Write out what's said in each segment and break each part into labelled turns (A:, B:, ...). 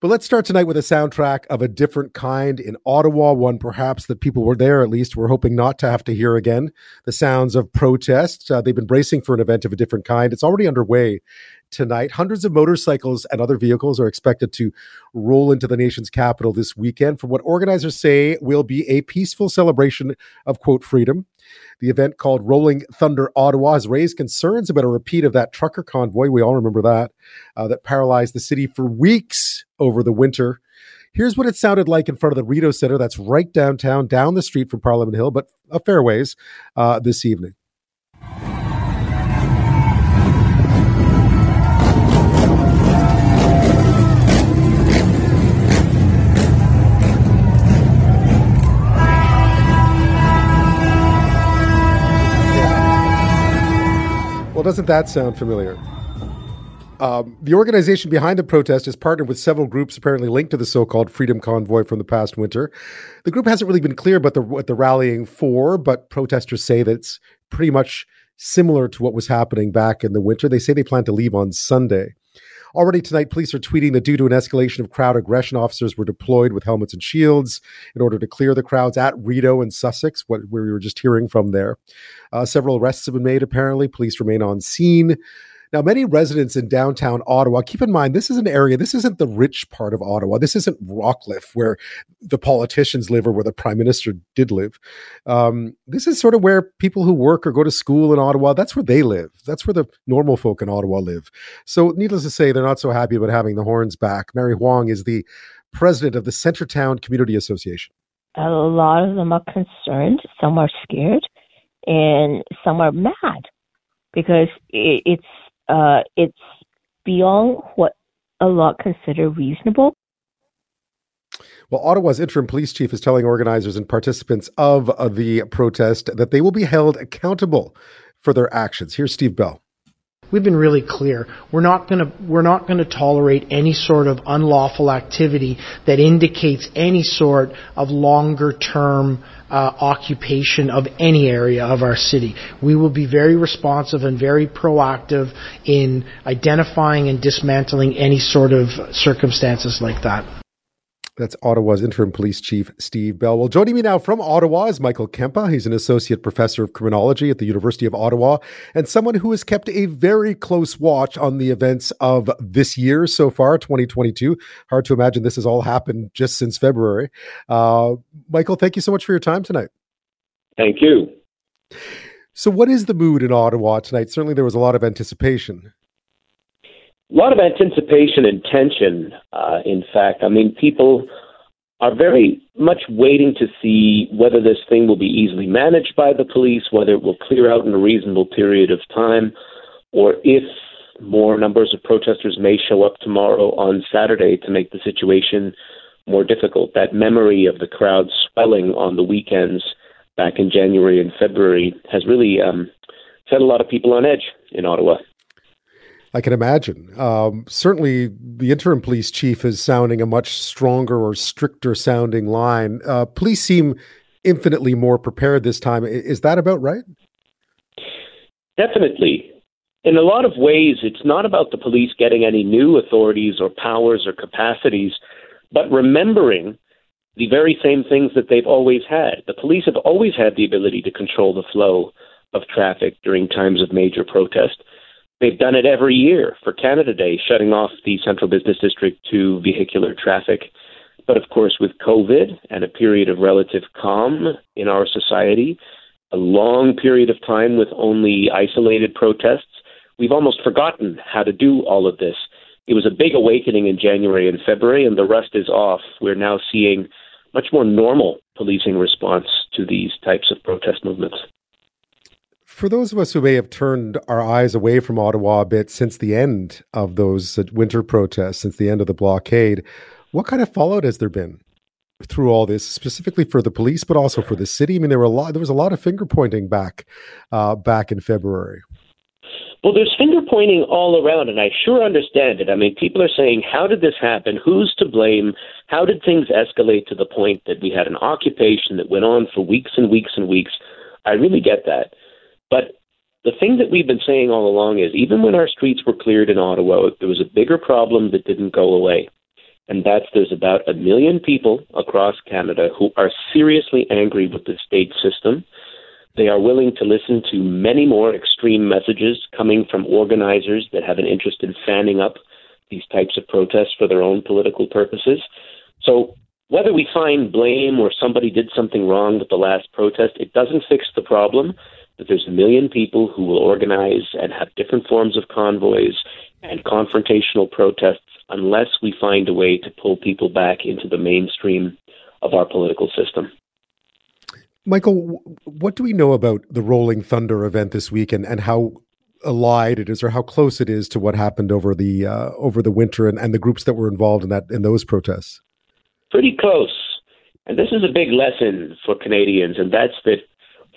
A: But let's start tonight with a soundtrack of a different kind in Ottawa, one perhaps that people were there at least were hoping not to have to hear again. The sounds of protest. Uh, they've been bracing for an event of a different kind. It's already underway tonight. Hundreds of motorcycles and other vehicles are expected to roll into the nation's capital this weekend for what organizers say will be a peaceful celebration of quote freedom. The event called Rolling Thunder Ottawa has raised concerns about a repeat of that trucker convoy. We all remember that, uh, that paralyzed the city for weeks over the winter. Here's what it sounded like in front of the Rideau Center. That's right downtown, down the street from Parliament Hill, but a fair ways uh, this evening. Well, doesn't that sound familiar? Um, the organization behind the protest has partnered with several groups apparently linked to the so-called Freedom Convoy from the past winter. The group hasn't really been clear about the, what they're rallying for, but protesters say that it's pretty much similar to what was happening back in the winter. They say they plan to leave on Sunday. Already tonight, police are tweeting that due to an escalation of crowd aggression, officers were deployed with helmets and shields in order to clear the crowds at Rideau and Sussex, what we were just hearing from there. Uh, several arrests have been made, apparently. Police remain on scene. Now, many residents in downtown Ottawa, keep in mind, this is an area, this isn't the rich part of Ottawa. This isn't Rockcliffe, where the politicians live or where the prime minister did live. Um, this is sort of where people who work or go to school in Ottawa, that's where they live. That's where the normal folk in Ottawa live. So, needless to say, they're not so happy about having the horns back. Mary Huang is the president of the Centretown Community Association.
B: A lot of them are concerned, some are scared, and some are mad because it's uh, it's beyond what a lot consider reasonable.
A: Well, Ottawa's interim police chief is telling organizers and participants of the protest that they will be held accountable for their actions. Here's Steve Bell
C: we've been really clear. We're not going to we're not going to tolerate any sort of unlawful activity that indicates any sort of longer term uh, occupation of any area of our city. We will be very responsive and very proactive in identifying and dismantling any sort of circumstances like that.
A: That's Ottawa's interim police chief, Steve Bell. Well, joining me now from Ottawa is Michael Kempa. He's an associate professor of criminology at the University of Ottawa and someone who has kept a very close watch on the events of this year so far, 2022. Hard to imagine this has all happened just since February. Uh, Michael, thank you so much for your time tonight.
D: Thank you.
A: So, what is the mood in Ottawa tonight? Certainly, there was a lot of anticipation
D: a lot of anticipation and tension. Uh, in fact, I mean, people are very much waiting to see whether this thing will be easily managed by the police, whether it will clear out in a reasonable period of time, or if more numbers of protesters may show up tomorrow on Saturday to make the situation more difficult. That memory of the crowd swelling on the weekends back in January and February has really um, set a lot of people on edge in Ottawa.
A: I can imagine. Um, certainly, the interim police chief is sounding a much stronger or stricter sounding line. Uh, police seem infinitely more prepared this time. Is that about right?
D: Definitely. In a lot of ways, it's not about the police getting any new authorities or powers or capacities, but remembering the very same things that they've always had. The police have always had the ability to control the flow of traffic during times of major protest. They've done it every year for Canada Day, shutting off the central business district to vehicular traffic. But of course, with COVID and a period of relative calm in our society, a long period of time with only isolated protests, we've almost forgotten how to do all of this. It was a big awakening in January and February, and the rust is off. We're now seeing much more normal policing response to these types of protest movements.
A: For those of us who may have turned our eyes away from Ottawa a bit since the end of those uh, winter protests, since the end of the blockade, what kind of fallout has there been through all this, specifically for the police, but also for the city? I mean, there were a lot. There was a lot of finger pointing back, uh, back in February.
D: Well, there's finger pointing all around, and I sure understand it. I mean, people are saying, "How did this happen? Who's to blame? How did things escalate to the point that we had an occupation that went on for weeks and weeks and weeks?" I really get that. But the thing that we've been saying all along is even when our streets were cleared in Ottawa, there was a bigger problem that didn't go away. and that's there's about a million people across Canada who are seriously angry with the state system. They are willing to listen to many more extreme messages coming from organizers that have an interest in fanning up these types of protests for their own political purposes. So whether we find blame or somebody did something wrong with the last protest, it doesn't fix the problem that there's a million people who will organize and have different forms of convoys and confrontational protests unless we find a way to pull people back into the mainstream of our political system.
A: Michael, what do we know about the Rolling Thunder event this week and, and how allied it is or how close it is to what happened over the uh, over the winter and, and the groups that were involved in that in those protests?
D: Pretty close. And this is a big lesson for Canadians, and that's that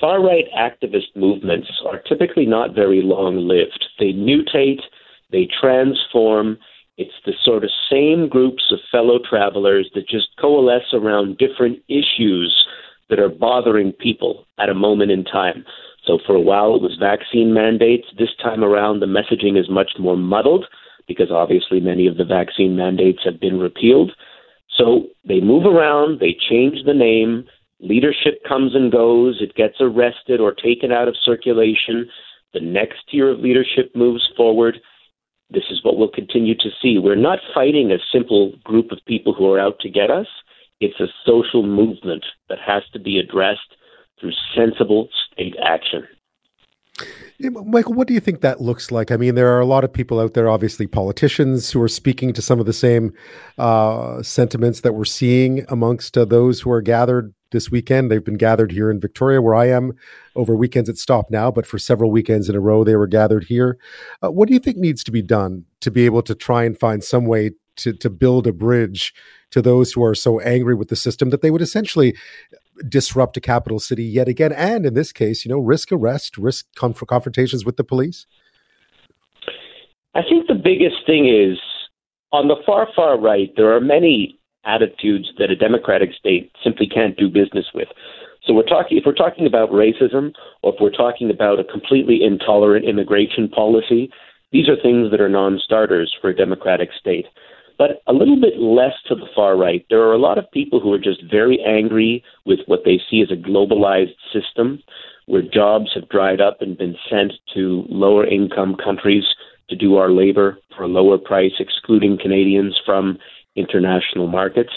D: far right activist movements are typically not very long lived. They mutate, they transform, it's the sort of same groups of fellow travelers that just coalesce around different issues that are bothering people at a moment in time. So for a while it was vaccine mandates. This time around the messaging is much more muddled because obviously many of the vaccine mandates have been repealed. So they move around, they change the name, leadership comes and goes, it gets arrested or taken out of circulation. The next tier of leadership moves forward this is what we'll continue to see. We're not fighting a simple group of people who are out to get us. It's a social movement that has to be addressed through sensible state action.
A: Michael, what do you think that looks like? I mean, there are a lot of people out there, obviously politicians, who are speaking to some of the same uh, sentiments that we're seeing amongst uh, those who are gathered this weekend. They've been gathered here in Victoria, where I am. Over weekends, it stopped now, but for several weekends in a row, they were gathered here. Uh, what do you think needs to be done to be able to try and find some way to to build a bridge to those who are so angry with the system that they would essentially disrupt a capital city yet again, and in this case, you know, risk arrest, risk conf- confrontations with the police?
D: I think the biggest thing is on the far, far right, there are many attitudes that a democratic state simply can't do business with. So we're talking if we're talking about racism or if we're talking about a completely intolerant immigration policy, these are things that are non-starters for a democratic state. But a little bit less to the far right, there are a lot of people who are just very angry with what they see as a globalized system where jobs have dried up and been sent to lower income countries to do our labor for a lower price, excluding Canadians from international markets.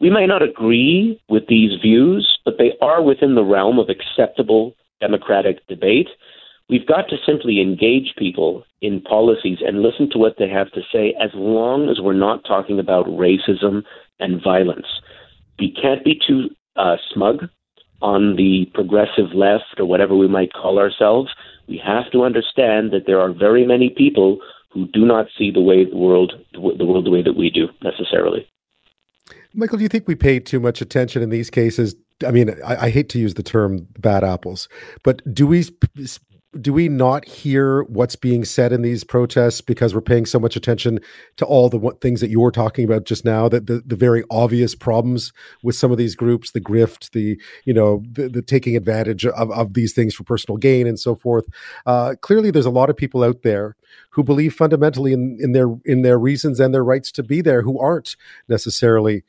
D: We may not agree with these views, but they are within the realm of acceptable democratic debate. We've got to simply engage people in policies and listen to what they have to say as long as we're not talking about racism and violence. We can't be too uh, smug on the progressive left or whatever we might call ourselves. We have to understand that there are very many people who do not see the way the world the world the way that we do necessarily.
A: Michael, do you think we pay too much attention in these cases? I mean, I, I hate to use the term "bad apples," but do we do we not hear what's being said in these protests because we're paying so much attention to all the things that you were talking about just now that the, the very obvious problems with some of these groups the grift the you know the, the taking advantage of, of these things for personal gain and so forth? Uh, clearly there's a lot of people out there who believe fundamentally in, in their in their reasons and their rights to be there who aren't necessarily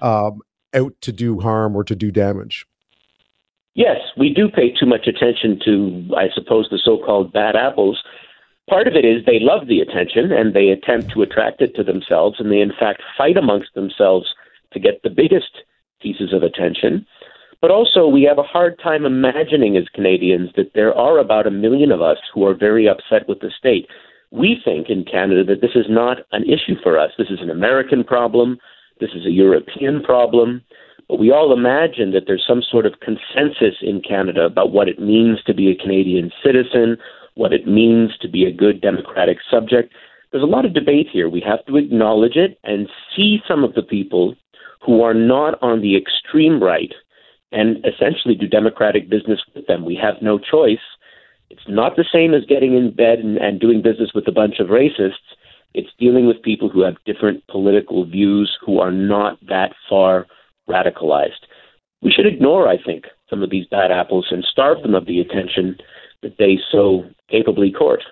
A: um, out to do harm or to do damage
D: Yes, we do pay too much attention to, I suppose, the so called bad apples. Part of it is they love the attention and they attempt to attract it to themselves, and they, in fact, fight amongst themselves to get the biggest pieces of attention. But also, we have a hard time imagining as Canadians that there are about a million of us who are very upset with the state. We think in Canada that this is not an issue for us. This is an American problem. This is a European problem. But we all imagine that there's some sort of consensus in Canada about what it means to be a Canadian citizen, what it means to be a good democratic subject. There's a lot of debate here. We have to acknowledge it and see some of the people who are not on the extreme right and essentially do democratic business with them. We have no choice. It's not the same as getting in bed and, and doing business with a bunch of racists. It's dealing with people who have different political views who are not that far radicalized. We should ignore, I think, some of these bad apples and starve them of the attention that they so capably court.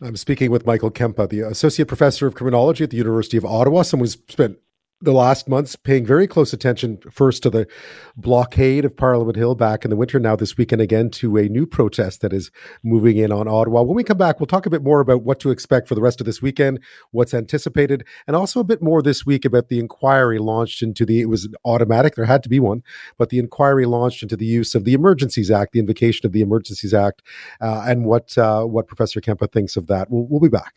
A: I'm speaking with Michael Kempa, the Associate Professor of Criminology at the University of Ottawa, someone who's spent the last months paying very close attention first to the blockade of Parliament Hill back in the winter, now this weekend again to a new protest that is moving in on Ottawa. When we come back, we'll talk a bit more about what to expect for the rest of this weekend, what's anticipated, and also a bit more this week about the inquiry launched into the, it was automatic, there had to be one, but the inquiry launched into the use of the Emergencies Act, the invocation of the Emergencies Act, uh, and what, uh, what Professor Kempa thinks of that. We'll, we'll be back.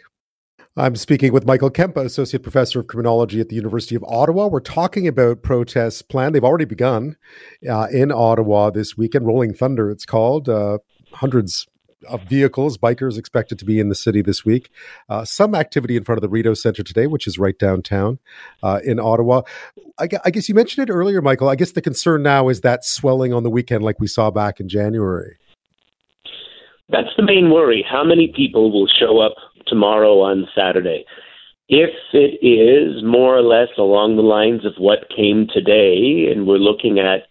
A: I'm speaking with Michael Kempa, Associate Professor of Criminology at the University of Ottawa. We're talking about protests planned. They've already begun uh, in Ottawa this weekend. Rolling Thunder, it's called. Uh, hundreds of vehicles, bikers expected to be in the city this week. Uh, some activity in front of the Rideau Center today, which is right downtown uh, in Ottawa. I, I, guess you mentioned it earlier, Michael. I guess the concern now is that swelling on the weekend, like we saw back in January.
D: That's the main worry. How many people will show up tomorrow on Saturday. If it is more or less along the lines of what came today, and we're looking at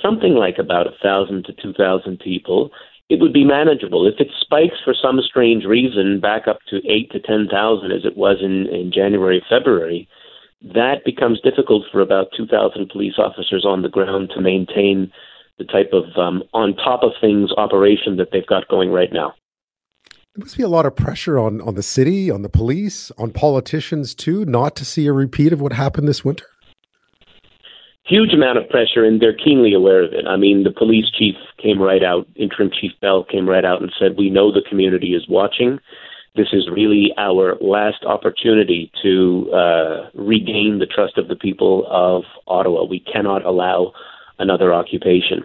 D: something like about a thousand to two thousand people, it would be manageable. If it spikes for some strange reason back up to eight to ten thousand as it was in, in January, February, that becomes difficult for about two thousand police officers on the ground to maintain the type of um, on top of things operation that they've got going right now.
A: There must be a lot of pressure on, on the city, on the police, on politicians too, not to see a repeat of what happened this winter.
D: Huge amount of pressure, and they're keenly aware of it. I mean, the police chief came right out, interim chief Bell came right out and said, We know the community is watching. This is really our last opportunity to uh, regain the trust of the people of Ottawa. We cannot allow another occupation.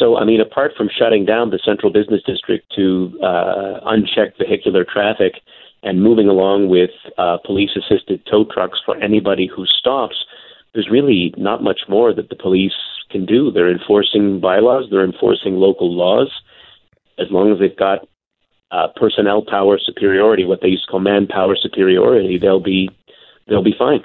D: So, I mean, apart from shutting down the central business district to uh, unchecked vehicular traffic and moving along with uh, police assisted tow trucks for anybody who stops, there's really not much more that the police can do. They're enforcing bylaws, they're enforcing local laws. As long as they've got uh, personnel power superiority, what they used to call manpower superiority, they'll be they'll be fine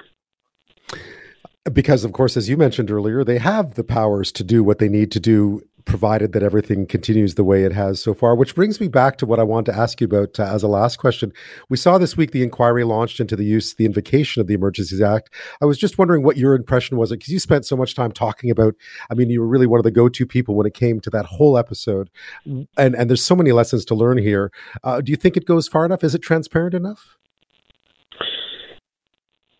A: because of course as you mentioned earlier they have the powers to do what they need to do provided that everything continues the way it has so far. Which brings me back to what I want to ask you about uh, as a last question. We saw this week the inquiry launched into the use, the invocation of the Emergencies Act. I was just wondering what your impression was, because you spent so much time talking about. I mean, you were really one of the go-to people when it came to that whole episode, and and there's so many lessons to learn here. Uh, do you think it goes far enough? Is it transparent enough?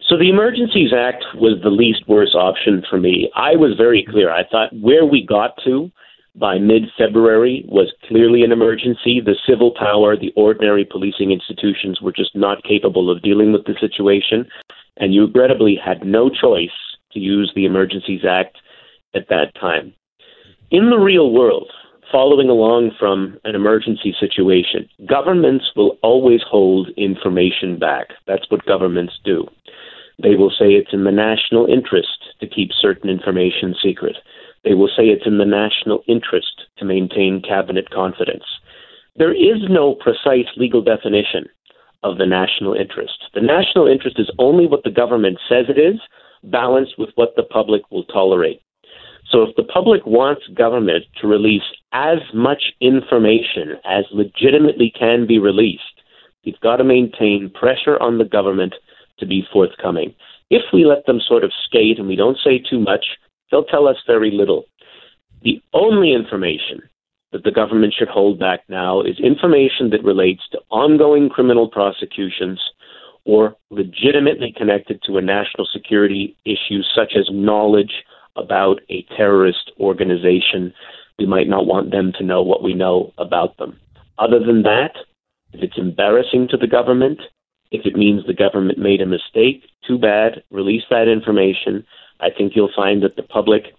D: So the Emergencies Act was the least worst option for me. I was very clear. I thought where we got to by mid February was clearly an emergency. The civil power, the ordinary policing institutions were just not capable of dealing with the situation. And you regrettably had no choice to use the Emergencies Act at that time. In the real world, following along from an emergency situation, governments will always hold information back. That's what governments do. They will say it's in the national interest to keep certain information secret. They will say it's in the national interest to maintain cabinet confidence. There is no precise legal definition of the national interest. The national interest is only what the government says it is, balanced with what the public will tolerate. So if the public wants government to release as much information as legitimately can be released, you've got to maintain pressure on the government to be forthcoming. If we let them sort of skate and we don't say too much, they'll tell us very little. The only information that the government should hold back now is information that relates to ongoing criminal prosecutions or legitimately connected to a national security issue, such as knowledge about a terrorist organization. We might not want them to know what we know about them. Other than that, if it's embarrassing to the government, if it means the government made a mistake, too bad, release that information. I think you'll find that the public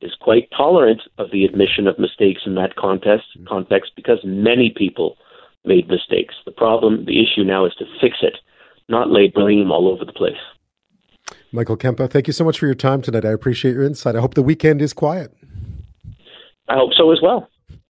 D: is quite tolerant of the admission of mistakes in that context, mm-hmm. context because many people made mistakes. The problem, the issue now is to fix it, not lay blame all over the place.
A: Michael Kempa, thank you so much for your time tonight. I appreciate your insight. I hope the weekend is quiet.
D: I hope so as well.